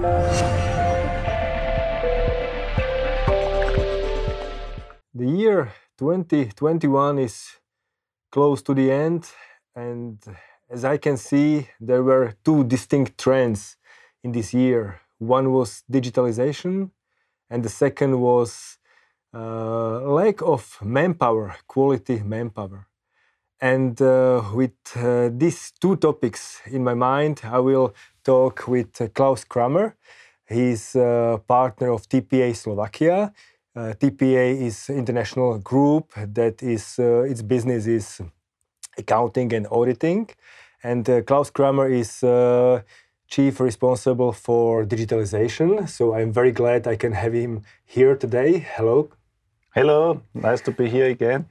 The year 2021 is close to the end, and as I can see, there were two distinct trends in this year. One was digitalization, and the second was uh, lack of manpower, quality manpower. And uh, with uh, these two topics in my mind, I will talk with uh, Klaus Kramer. He's a partner of TPA Slovakia. Uh, TPA is international group that is uh, its business is accounting and auditing, and uh, Klaus Kramer is chief responsible for digitalization. So I'm very glad I can have him here today. Hello. Hello, nice to be here again.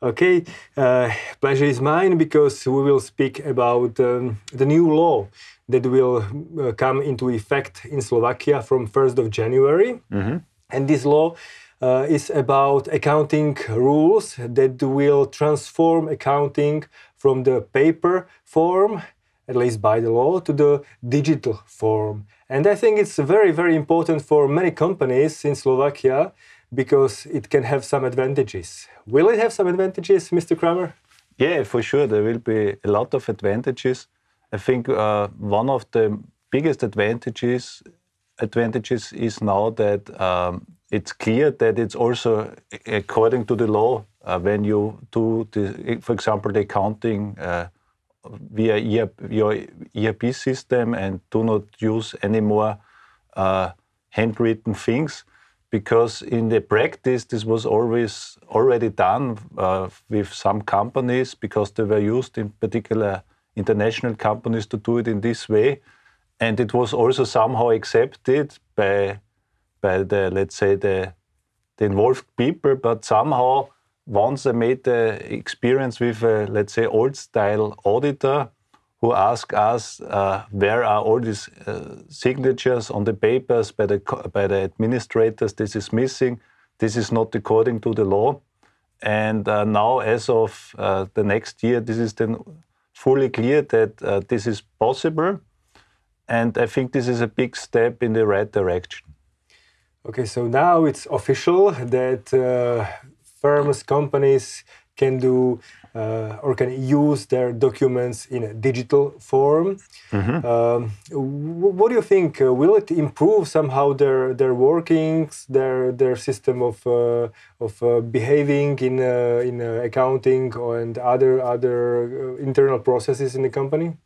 Okay, uh, pleasure is mine because we will speak about um, the new law that will uh, come into effect in Slovakia from 1st of January. Mm-hmm. And this law uh, is about accounting rules that will transform accounting from the paper form at least by the law, to the digital form. And I think it's very, very important for many companies in Slovakia because it can have some advantages. Will it have some advantages, Mr. Kramer? Yeah, for sure. There will be a lot of advantages. I think uh, one of the biggest advantages advantages is now that um, it's clear that it's also according to the law uh, when you do, the, for example, the accounting uh, via your ERP system and do not use any more uh, handwritten things because in the practice this was always already done uh, with some companies because they were used in particular international companies to do it in this way. And it was also somehow accepted by by the let's say the the involved people but somehow once I made the experience with a, let's say, old style auditor who ask us uh, where are all these uh, signatures on the papers by the, by the administrators, this is missing, this is not according to the law. And uh, now, as of uh, the next year, this is then fully clear that uh, this is possible. And I think this is a big step in the right direction. Okay, so now it's official that uh, firms, companies can do uh, or can use their documents in a digital form. Mm-hmm. Um, what do you think? Uh, will it improve somehow their their workings, their their system of uh, of uh, behaving in uh, in uh, accounting and other other internal processes in the company?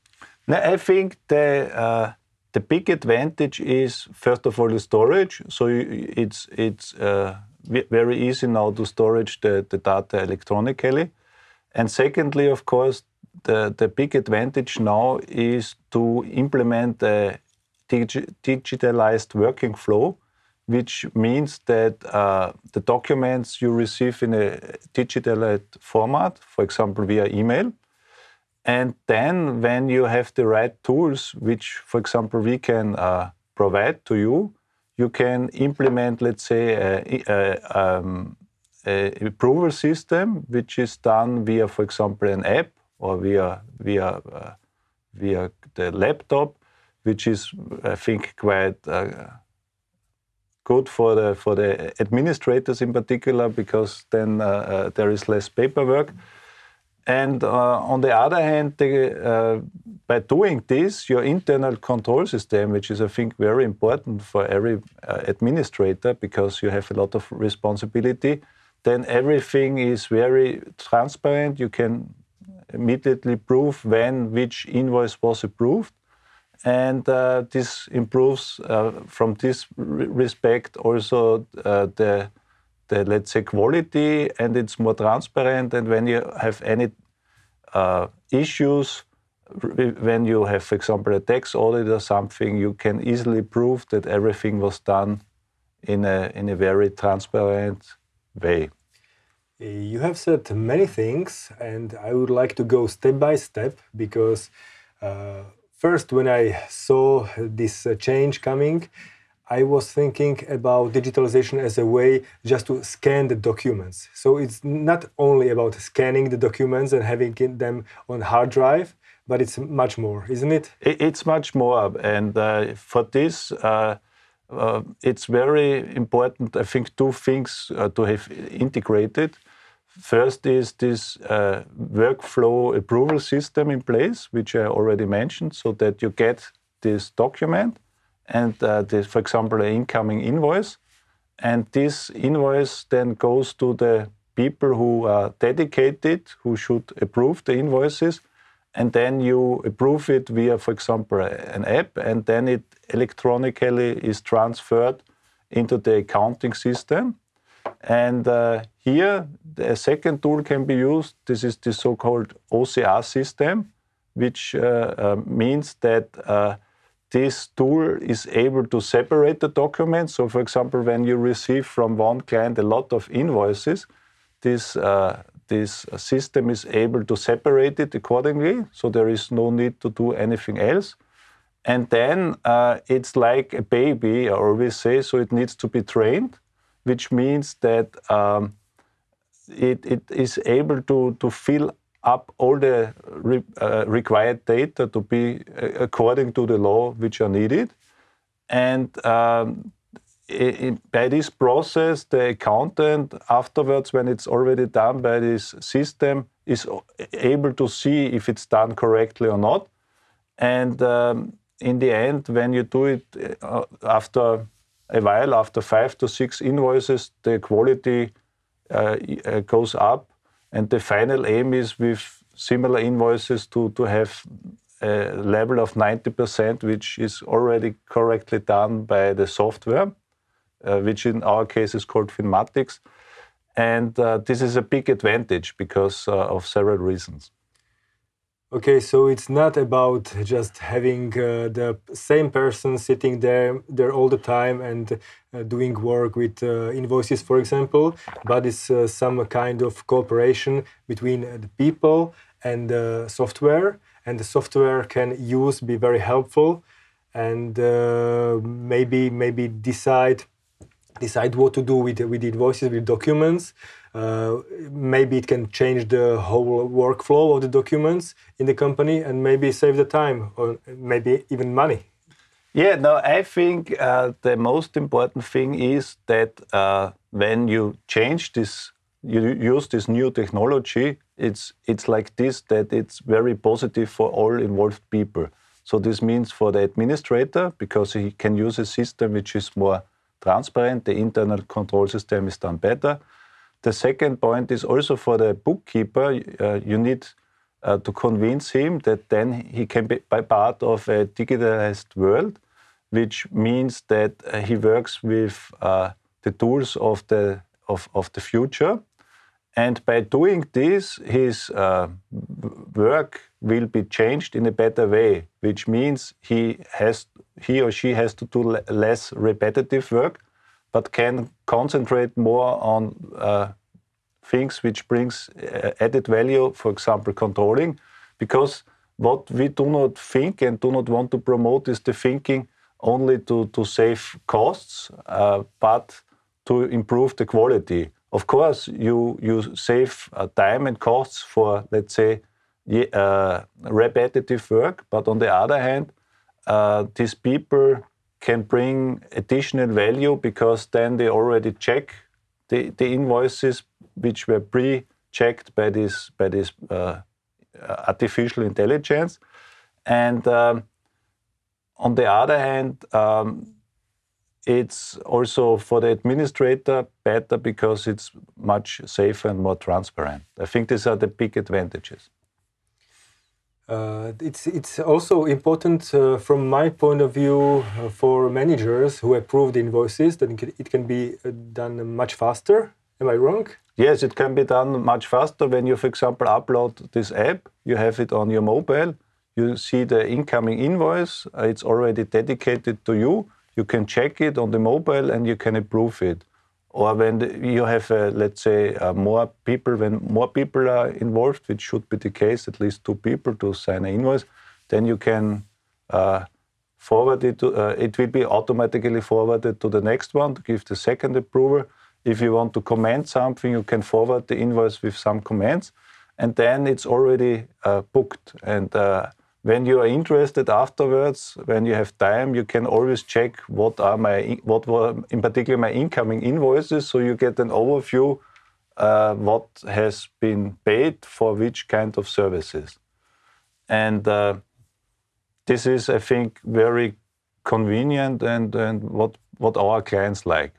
No, I think the the big advantage is first of all the storage. So it's it's very easy now to storage the, the data electronically. And secondly, of course, the, the big advantage now is to implement a digi digitalized working flow, which means that uh, the documents you receive in a digitalized format, for example, via email, and then when you have the right tools, which, for example, we can uh, provide to you, you can implement, let's say, a, a, um, a approval system, which is done via, for example, an app or via via uh, via the laptop, which is, I think, quite uh, good for the for the administrators in particular, because then uh, there is less paperwork. And on the other hand, the, by doing this, your internal control system, which is, I think, very important for every administrator because you have a lot of responsibility, then everything is very transparent. You can immediately prove when which invoice was approved. And uh, this improves, uh, from this respect, also uh, the the let's say quality and it's more transparent and when you have any uh, issues when you have for example a tax audit or something you can easily prove that everything was done in a in a very transparent way you have said many things and i would like to go step by step because uh, first when i saw this uh, change coming I was thinking about digitalization as a way just to scan the documents. So it's not only about scanning the documents and having them on hard drive, but it's much more, isn't it? It's much more, and uh, for this, uh, uh, it's very important. I think two things uh, to have integrated. First is this uh, workflow approval system in place, which I already mentioned, so that you get this document and uh, this, for example, an incoming invoice, and this invoice then goes to the people who are dedicated, who should approve the invoices, and then you approve it via, for example, an app, and then it electronically is transferred into the accounting system. And uh, here, a second tool can be used. This is the so-called OCR system, which uh, uh, means that uh, this tool is able to separate the documents. So, for example, when you receive from one client a lot of invoices, this uh, this system is able to separate it accordingly, so there is no need to do anything else. And then uh, it's like a baby, I always say, so it needs to be trained, which means that um, it, it is able to, to fill up all the re, uh, required data to be uh, according to the law which are needed. And um, in, by this process, the accountant afterwards, when it's already done by this system, is able to see if it's done correctly or not. And um, in the end, when you do it uh, after a while, after five to six invoices, the quality uh, uh goes up. And the final aim is with similar invoices to, have a level of 90%, which is already correctly done by the software. Uh, which in our case is called Finmatics. And this is a big advantage because of several reasons. Okay, so it's not about just having uh, the same person sitting there there all the time and uh, doing work with uh, invoices, for example, but it's some kind of cooperation between the people and the software, and the software can use be very helpful, and maybe maybe decide decide what to do with, with invoices, with documents. Uh, maybe it can change the whole workflow of the documents in the company and maybe save the time or maybe even money. Yeah, no, I think uh, the most important thing is that uh, when you change this, you use this new technology, it's, it's like this that it's very positive for all involved people. So this means for the administrator, because he can use a system which is more transparent. The internal control system is done better. The second point is also for the bookkeeper, uh, you need uh, to convince him that then he can be part of a digitalized world, which means that uh, he works with the tools of the, of, of the future. And by doing this, his uh, work will be changed in a better way, which means he has he or she has to do less repetitive work, but can concentrate more on uh, things which brings uh, added value, for example, controlling, because what we do not think and do not want to promote is the thinking only to, to save costs, uh, but to improve the quality. Of course, you, you save uh, time and costs for, let's say, uh, repetitive work, but on the other hand, uh, these people can bring additional value because then they already check the, the invoices which were pre-checked by this by this uh, artificial intelligence, and um, on the other hand, um, it's also for the administrator better because it's much safer and more transparent. I think these are the big advantages. Uh, it's it's also important uh, from my point of view uh, for managers who approve the invoices that it can be uh, done much faster. Am I wrong? Yes, it can be done much faster when you, for example, upload this app. You have it on your mobile. You see the incoming invoice. Uh, it's already dedicated to you. You can check it on the mobile and you can approve it or when you have, uh, let's say, uh, more people, when more people are involved, which should be the case, at least two people to sign an invoice, then you can uh, forward it to, uh, it will be automatically forwarded to the next one to give the second approval. If you want to comment something, you can forward the invoice with some comments, and then it's already uh, booked. And uh, when you are interested afterwards, when you have time, you can always check what are my what were in particular my incoming invoices, so you get an overview uh, what has been paid for which kind of services, and uh, this is, I think, very convenient and and what what our clients like.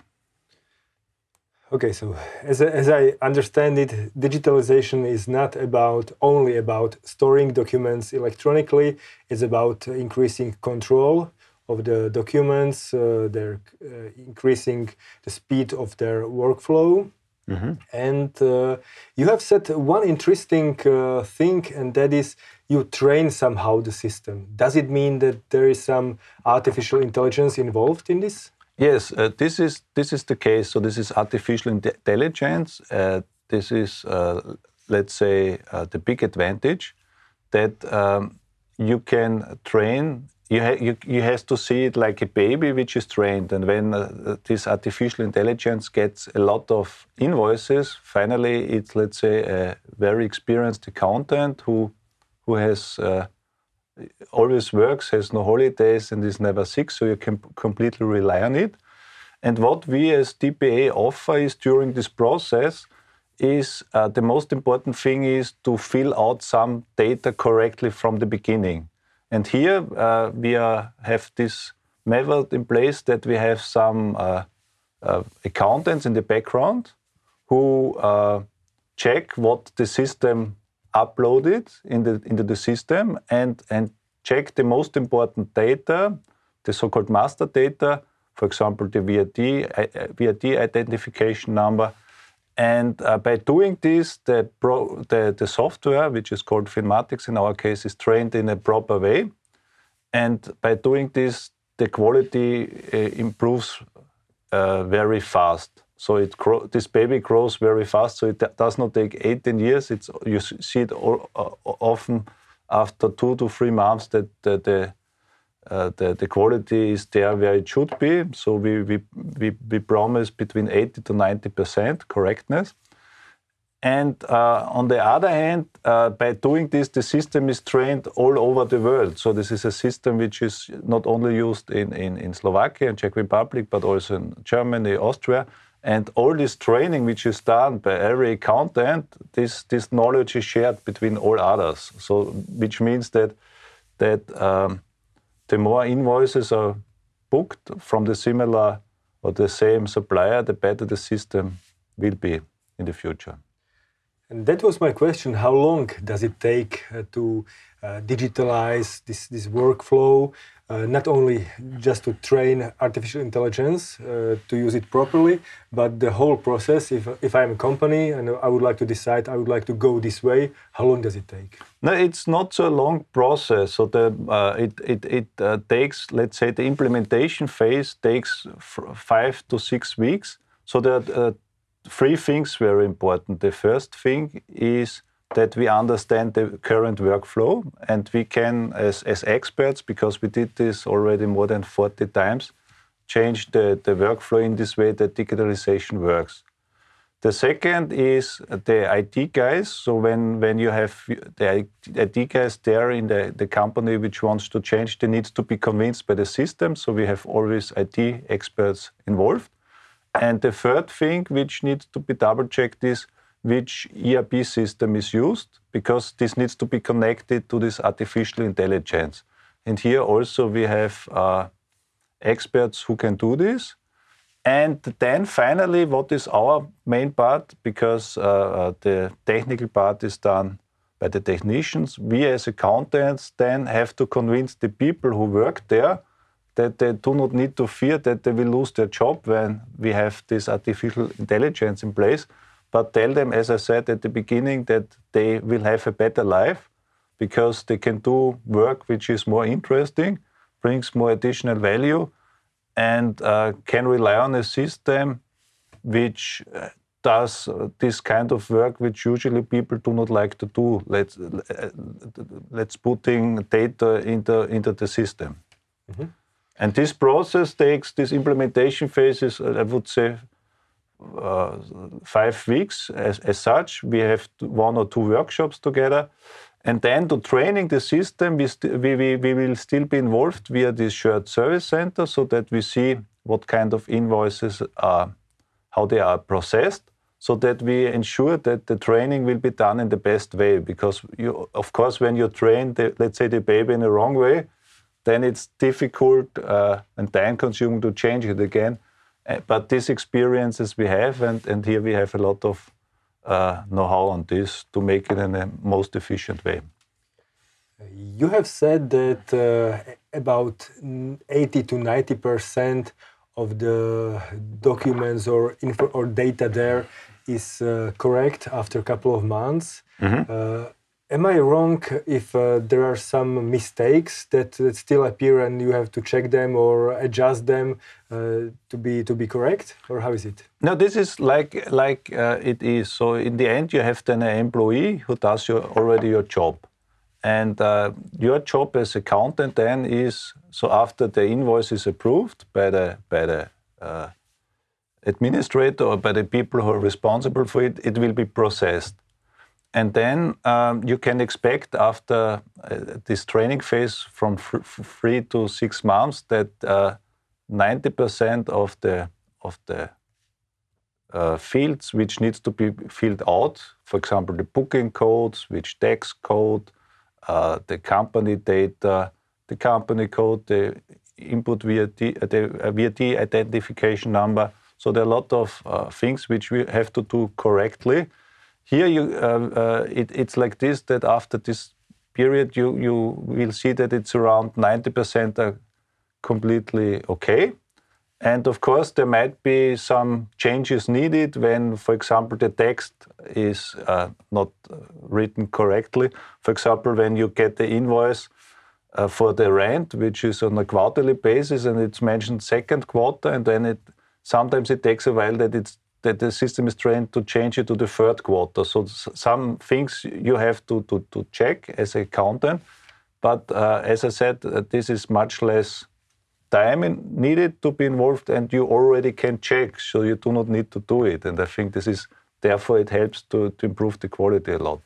Okay, so as, as I understand it, digitalization is not about only about storing documents electronically. It's about increasing control of the documents, uh, they're uh, increasing the speed of their workflow. Mm -hmm. And uh, you have said one interesting uh, thing, and that is you train somehow the system. Does it mean that there is some artificial intelligence involved in this? Yes, uh, this is this is the case. So this is artificial intelligence. Uh, this is, uh, let's say, uh, the big advantage that um, you can train. You, ha you you have to see it like a baby which is trained, and when uh, this artificial intelligence gets a lot of invoices, finally it's let's say a very experienced accountant who who has uh, always works, has no holidays, and is never sick, so you can completely rely on it. And what we as TPA offer is during this process is uh, the most important thing is to fill out some data correctly from the beginning. And here uh, we are, have this method in place that we have some uh, uh accountants in the background who uh, check what the system uploaded in the, into the system and, and check the most important data, the so-called master data, for example, the VAT, uh, VAT identification number. And uh, by doing this, the, pro, the, the software, which is called Finmatics in our case, is trained in a proper way. And by doing this, the quality uh, improves uh, very fast. So it this baby grows very fast. So it does not take 18 years. It's you see it all, uh, often after two to three months that the the, uh, the, the quality is there where it should be. So we we we, we promise between 80 to 90 percent correctness. And uh, on the other hand, uh, by doing this, the system is trained all over the world. So this is a system which is not only used in, in, in Slovakia and Czech Republic, but also in Germany, Austria, and all this training, which is done by every accountant, this, this knowledge is shared between all others. So, which means that that um, the more invoices are booked from the similar or the same supplier, the better the system will be in the future. And that was my question. How long does it take uh, to uh, digitalize this, this workflow? Uh, not only just to train artificial intelligence uh, to use it properly, but the whole process. If, if I'm a company and I would like to decide I would like to go this way, how long does it take? No, it's not so long process. So the uh, it it, it uh, takes let's say the implementation phase takes five to six weeks. So uh, three things very important. The first thing is that we understand the current workflow and we can, as, as experts, because we did this already more than 40 times, change the, the workflow in this way that digitalization works. The second is the IT guys. So when, when you have the IT guys there in the, the company which wants to change, they need to be convinced by the system. So we have always IT experts involved. And the third thing which needs to be double checked is which ERP system is used, because this needs to be connected to this artificial intelligence. And here also we have uh, experts who can do this. And then finally, what is our main part? Because uh, uh, the technical part is done by the technicians. We as accountants then have to convince the people who work there that they do not need to fear that they will lose their job when we have this artificial intelligence in place but tell them, as I said at the beginning, that they will have a better life because they can do work which is more interesting, brings more additional value, and uh, can rely on a system which uh, does uh, this kind of work which usually people do not like to do. Let's uh, let's putting data into into the system. Mm -hmm. And this process takes this implementation phases, I would say, uh, five weeks as, as, such. We have one or two workshops together. And then to training the system, we, we, we, we will still be involved via this shared service center so that we see what kind of invoices are, how they are processed, so that we ensure that the training will be done in the best way. Because you, of course, when you train, the, let's say the baby in the wrong way, then it's difficult uh, and time consuming to change it again. Uh, but these experiences we have, and, and here we have a lot of uh, know-how on this to make it in the most efficient way. You have said that uh, about 80 to 90 percent of the documents or info or data there is uh, correct after a couple of months. Mm -hmm. Am I wrong if uh, there are some mistakes that, that, still appear and you have to check them or adjust them uh, to be to be correct, or how is it? No, this is like like uh, it is. So in the end, you have then an employee who does your, already your job, and uh, your job as accountant then is so after the invoice is approved by the by the uh, administrator or by the people who are responsible for it, it will be processed. And then um, you can expect after uh, this training phase from three to six months that 90% uh, of the of the uh, fields which needs to be filled out, for example, the booking codes, which tax code, uh, the company data, the company code, the input VAT, uh, the VAT identification number. So there are a lot of uh, things which we have to do correctly here, you, uh, uh, it, it's like this that after this period, you, you will see that it's around 90% are completely okay. And of course, there might be some changes needed when, for example, the text is uh, not uh, written correctly. For example, when you get the invoice uh, for the rent, which is on a quarterly basis, and it's mentioned second quarter, and then it sometimes it takes a while that it's that the system is trained to change it to the third quarter. So some things you have to, to, to check as a accountant. But uh, as I said, uh, this is much less time needed to be involved and you already can check. So you do not need to do it. And I think this is, therefore it helps to, to improve the quality a lot.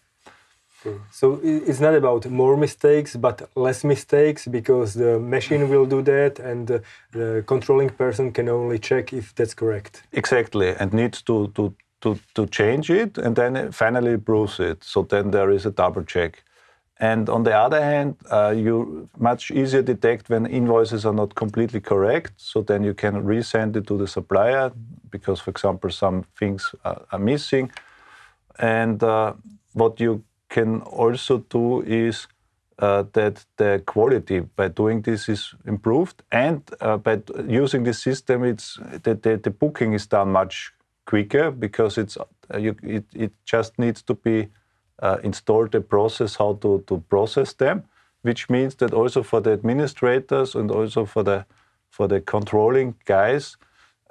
So it's not about more mistakes, but less mistakes because the machine will do that and the controlling person can only check if that's correct. Exactly, and needs to, to, to, to change it and then finally approves it. So then there is a double check. And on the other hand, uh, you much easier detect when invoices are not completely correct. So then you can resend it to the supplier because, for example, some things are, are missing. And uh, what you can also do is uh, that the quality by doing this is improved, and uh, by using this system, it's the, the, the, booking is done much quicker because it's uh, you, it, it just needs to be uh, installed a process how to, to process them, which means that also for the administrators and also for the for the controlling guys,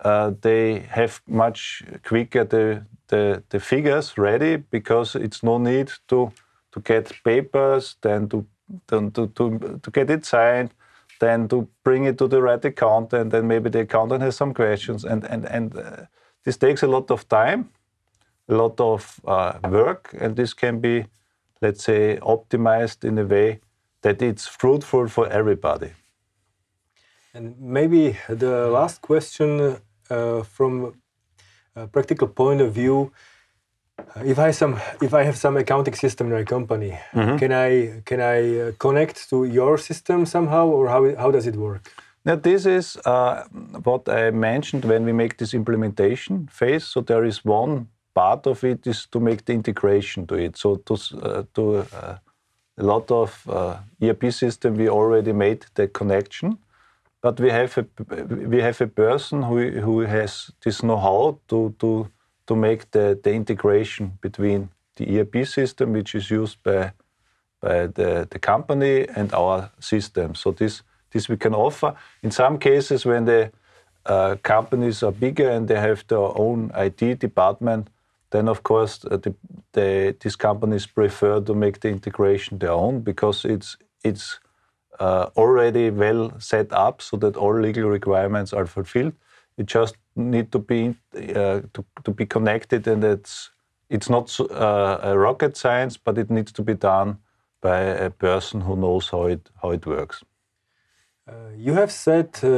uh, they have much quicker the the, the figures ready because it's no need to to get papers, then to, then to, to, to get it signed, then to bring it to the right accountant, and then maybe the accountant has some questions. And, and, and uh, this takes a lot of time, a lot of uh, work, and this can be, let's say, optimized in a way that it's fruitful for everybody. And maybe the last question uh, from practical point of view, if I some if I have some accounting system in my company, mm -hmm. can I can I uh, connect to your system somehow, or how how does it work? Now this is uh, what I mentioned when we make this implementation phase. So there is one part of it is to make the integration to it. So to uh, to uh, a lot of uh, ERP system we already made the connection, but we have a we have a person who who has this know-how to to to make the, the integration between the ERP system, which is used by, by the, the company, and our system. So this, this we can offer. In some cases, when the uh, companies are bigger and they have their own IT department, then of course uh, the, the, these companies prefer to make the integration their own because it's it's uh, already well set up so that all legal requirements are fulfilled. It just need to be uh, to, to be connected, and it's it's not uh, a rocket science, but it needs to be done by a person who knows how it how it works. Uh, you have said uh,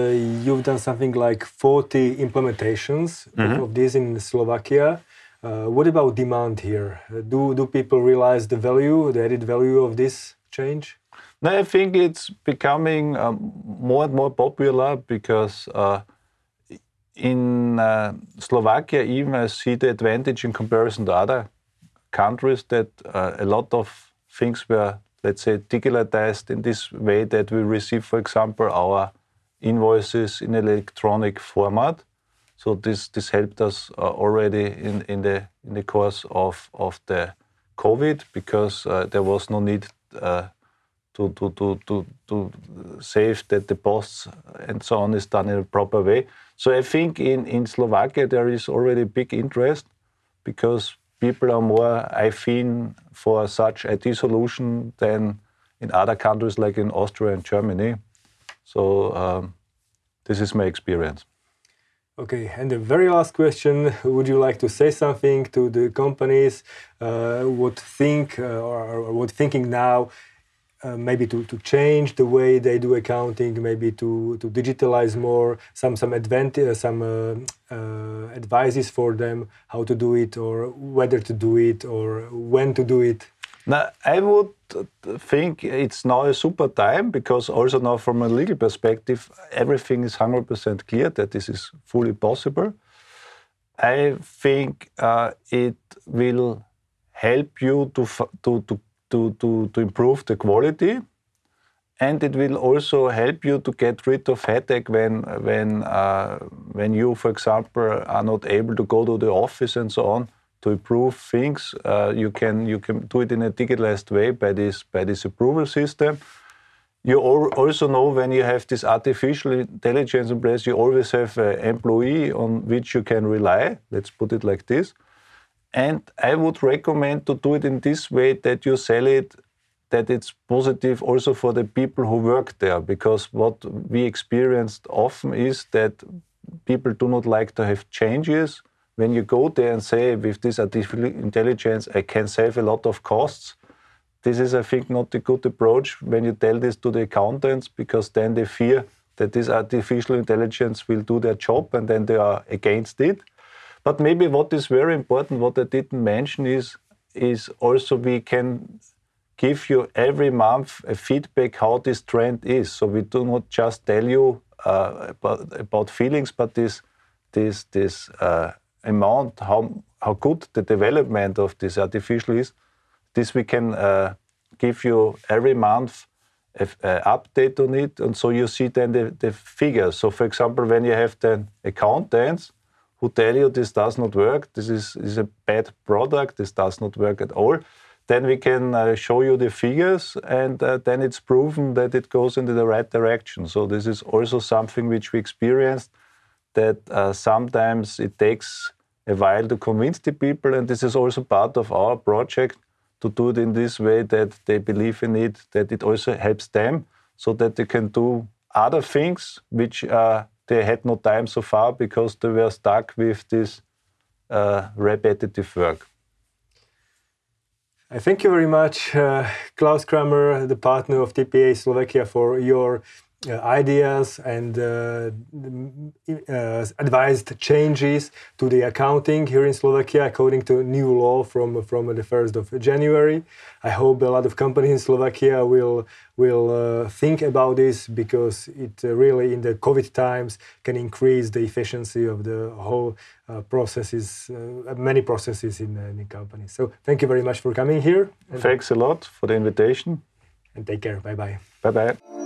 you've done something like 40 implementations Mhm. of this in Slovakia. Uh, what about demand here? Do do people realize the value, the added value of this change? No, I think it's becoming um, more and more popular because uh, in uh, Slovakia, even I see the advantage in comparison to other countries that uh, a lot of things were, let's say, digitalized in this way that we receive, for example, our invoices in electronic format. So this this helped us uh, already in, in the in the course of, of the COVID because uh, there was no need uh, to, to, to, to, to save that the posts and so on is done in a proper way. So I think in, in Slovakia there is already big interest because people are more I affine for such IT solution than in other countries like in Austria and Germany. So um, this is my experience. Okay, and the very last question: Would you like to say something to the companies? Uh, what think uh, or, or what thinking now? Uh, maybe to, to change the way they do accounting, maybe to, to digitalize more, some some advantage, some uh, uh, advices for them how to do it, or whether to do it, or when to do it. Now, I would think it's now a super time because also now from a legal perspective, everything is 100% clear that this is fully possible. I think uh, it will help you to, to, to, to, to, to improve the quality and it will also help you to get rid of headache when when uh, when you, for example, are not able to go to the office and so on to improve things. Uh, you can you can do it in a digitalized way by this by this approval system. You also know when you have this artificial intelligence in place, you always have an employee on which you can rely. Let's put it like this. And I would recommend to do it in this way that you sell it that it's positive also for the people who work there. Because what we experienced often is that people do not like to have changes. When you go there and say with this artificial intelligence i can save a lot of costs this is i think not a good approach when you tell this to the accountants because then they fear that this artificial intelligence will do their job and then they are against it but maybe what is very important what i didn't mention is is also we can give you every month a feedback how this trend is. So we do not just tell you uh, about, about feelings, but this this this uh, amount how how good the development of this artificial is. This we can uh, give you every month a, update on it, and so you see then the, the figures. So for example, when you have the accountants who tell you this does not work, this is, is a bad product, this does not work at all then we can uh, show you the figures and uh, then it's proven that it goes into the right direction. So this is also something which we experienced that uh, sometimes it takes a while to convince the people and this is also part of our project to do it in this way that they believe in it, that it also helps them so that they can do other things which uh, they had no time so far because they were stuck with this uh, repetitive work. I thank you very much, uh, Klaus Kramer, the partner of TPA Slovakia, for your ideas and uh, uh, advised changes to the accounting here in Slovakia according to new law from from the 1st of January. I hope a lot of companies in Slovakia will will uh, think about this because it uh, really in the COVID times can increase the efficiency of the whole uh, processes, many processes in, in companies. So thank you very much for coming here. Thanks a lot for the invitation. And take care. Bye bye. Bye bye.